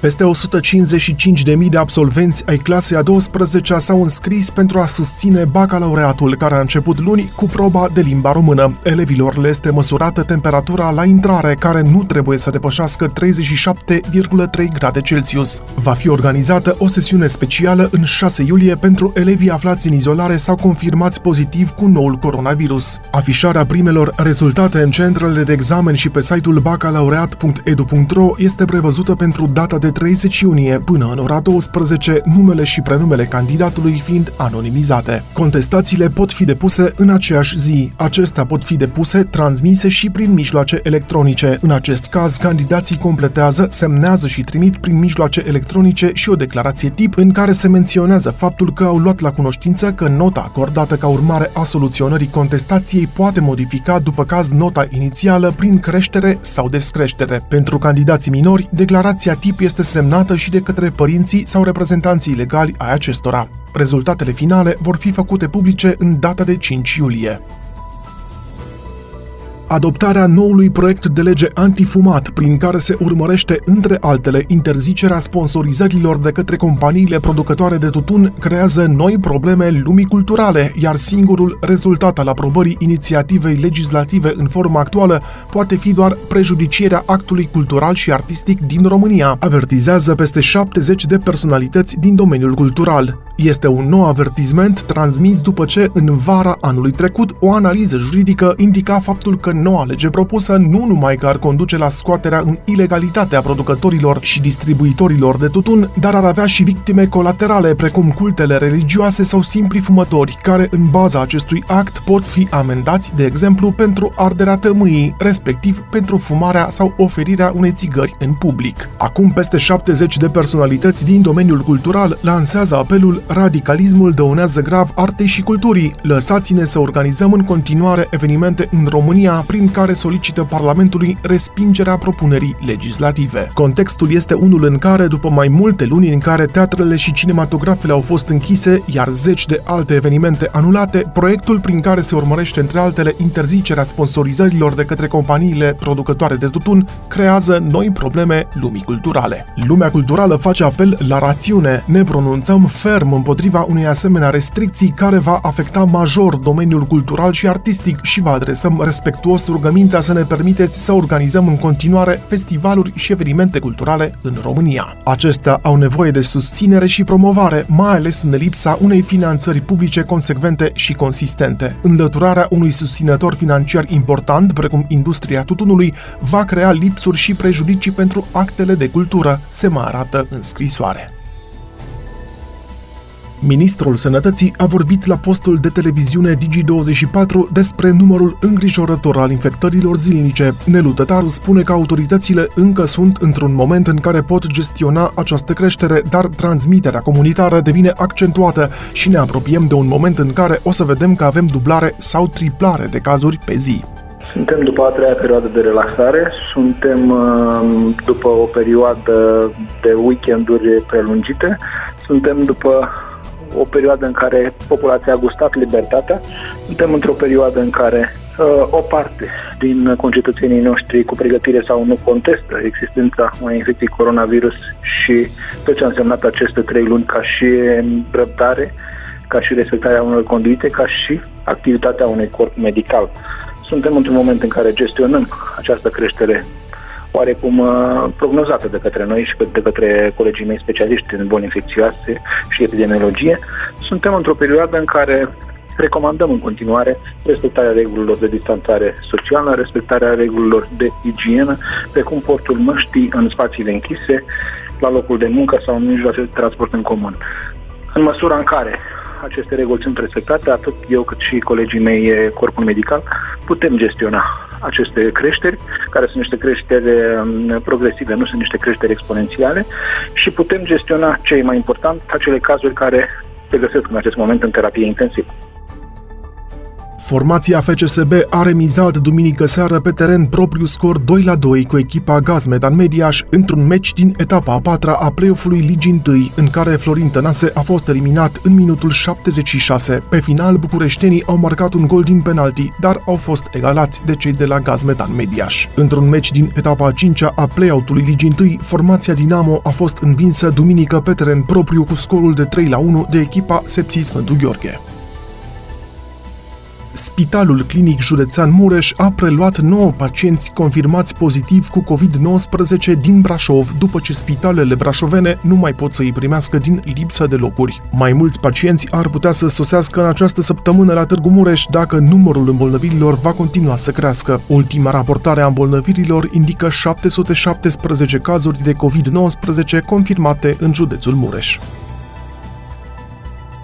peste 155.000 de absolvenți ai clasei a 12 s-au înscris pentru a susține bacalaureatul, care a început luni cu proba de limba română. Elevilor le este măsurată temperatura la intrare, care nu trebuie să depășească 37,3 grade Celsius. Va fi organizată o sesiune specială în 6 iulie pentru elevii aflați în izolare sau confirmați pozitiv cu noul coronavirus. Afișarea primelor rezultate în centrele de examen și pe site-ul bacalaureat.edu.ro este prevăzută pentru data de 30 iunie până în ora 12, numele și prenumele candidatului fiind anonimizate. Contestațiile pot fi depuse în aceeași zi. Acestea pot fi depuse, transmise și prin mijloace electronice. În acest caz, candidații completează, semnează și trimit prin mijloace electronice și o declarație tip în care se menționează faptul că au luat la cunoștință că nota acordată ca urmare a soluționării contestației poate modifica după caz nota inițială prin creștere sau descreștere. Pentru candidații minori, declarația tip este este semnată și de către părinții sau reprezentanții legali ai acestora. Rezultatele finale vor fi făcute publice în data de 5 iulie adoptarea noului proiect de lege antifumat, prin care se urmărește, între altele, interzicerea sponsorizărilor de către companiile producătoare de tutun, creează noi probleme lumii culturale, iar singurul rezultat al aprobării inițiativei legislative în forma actuală poate fi doar prejudicierea actului cultural și artistic din România, avertizează peste 70 de personalități din domeniul cultural. Este un nou avertisment transmis după ce, în vara anului trecut, o analiză juridică indica faptul că noua lege propusă nu numai că ar conduce la scoaterea în ilegalitate a producătorilor și distribuitorilor de tutun, dar ar avea și victime colaterale, precum cultele religioase sau simpli fumători, care, în baza acestui act, pot fi amendați, de exemplu, pentru arderea tămâii, respectiv pentru fumarea sau oferirea unei țigări în public. Acum, peste 70 de personalități din domeniul cultural lansează apelul Radicalismul dăunează grav artei și culturii. Lăsați-ne să organizăm în continuare evenimente în România prin care solicită Parlamentului respingerea propunerii legislative. Contextul este unul în care, după mai multe luni în care teatrele și cinematografele au fost închise, iar zeci de alte evenimente anulate, proiectul prin care se urmărește între altele interzicerea sponsorizărilor de către companiile producătoare de tutun creează noi probleme lumii culturale. Lumea culturală face apel la rațiune. Ne pronunțăm ferm împotriva unei asemenea restricții care va afecta major domeniul cultural și artistic și vă adresăm respectuos rugămintea să ne permiteți să organizăm în continuare festivaluri și evenimente culturale în România. Acestea au nevoie de susținere și promovare, mai ales în lipsa unei finanțări publice consecvente și consistente. Înlăturarea unui susținător financiar important, precum industria tutunului, va crea lipsuri și prejudicii pentru actele de cultură, se mai arată în scrisoare. Ministrul Sănătății a vorbit la postul de televiziune Digi24 despre numărul îngrijorător al infectărilor zilnice. Nelu Tătaru spune că autoritățile încă sunt într-un moment în care pot gestiona această creștere, dar transmiterea comunitară devine accentuată și ne apropiem de un moment în care o să vedem că avem dublare sau triplare de cazuri pe zi. Suntem după a treia perioadă de relaxare, suntem uh, după o perioadă de weekenduri prelungite, suntem după o perioadă în care populația a gustat libertatea, suntem într-o perioadă în care uh, o parte din concetățenii noștri cu pregătire sau nu contestă existența unei infecții coronavirus și tot ce a însemnat aceste trei luni ca și răbdare, ca și respectarea unor conduite, ca și activitatea unui corp medical. Suntem într-un moment în care gestionăm această creștere oarecum uh, prognozată de către noi și de către colegii mei specialiști în boli infecțioase și epidemiologie, suntem într-o perioadă în care recomandăm în continuare respectarea regulilor de distanțare socială, respectarea regulilor de igienă, precum portul măștii în spațiile închise, la locul de muncă sau în mijloace de transport în comun. În măsura în care aceste reguli sunt respectate, atât eu cât și colegii mei, corpul medical, putem gestiona aceste creșteri, care sunt niște creșteri um, progresive, nu sunt niște creșteri exponențiale și putem gestiona ce e mai important, acele cazuri care se găsesc în acest moment în terapie intensivă. Formația FCSB a remizat duminică seară pe teren propriu scor 2 la 2 cu echipa Gazmetan Mediaș într-un meci din etapa a patra a play-off-ului Ligii 1, în care Florin Tănase a fost eliminat în minutul 76. Pe final, bucureștenii au marcat un gol din penalti, dar au fost egalați de cei de la Gazmetan Mediaș. Într-un meci din etapa a cincea a play-out-ului Ligii 1, formația Dinamo a fost învinsă duminică pe teren propriu cu scorul de 3 la 1 de echipa Sepsi Sfântul Gheorghe. Spitalul Clinic Județean Mureș a preluat 9 pacienți confirmați pozitiv cu COVID-19 din Brașov, după ce spitalele brașovene nu mai pot să îi primească din lipsă de locuri. Mai mulți pacienți ar putea să sosească în această săptămână la Târgu Mureș dacă numărul îmbolnăvirilor va continua să crească. Ultima raportare a îmbolnăvirilor indică 717 cazuri de COVID-19 confirmate în județul Mureș.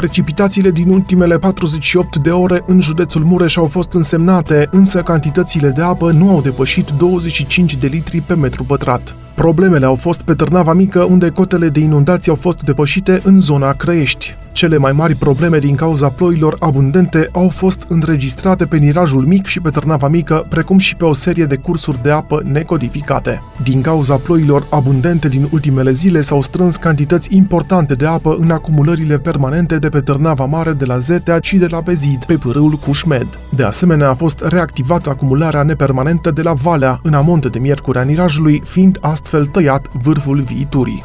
Precipitațiile din ultimele 48 de ore în județul Mureș au fost însemnate, însă cantitățile de apă nu au depășit 25 de litri pe metru pătrat. Problemele au fost pe Târnava Mică, unde cotele de inundații au fost depășite în zona Crăiești. Cele mai mari probleme din cauza ploilor abundente au fost înregistrate pe Nirajul Mic și pe Târnava Mică, precum și pe o serie de cursuri de apă necodificate. Din cauza ploilor abundente din ultimele zile s-au strâns cantități importante de apă în acumulările permanente de pe Târnava Mare de la Zetea și de la Bezid, pe pârâul Cușmed. De asemenea, a fost reactivată acumularea nepermanentă de la Valea, în amonte de Miercurea Nirajului, fiind astfel tăiat vârful viiturii.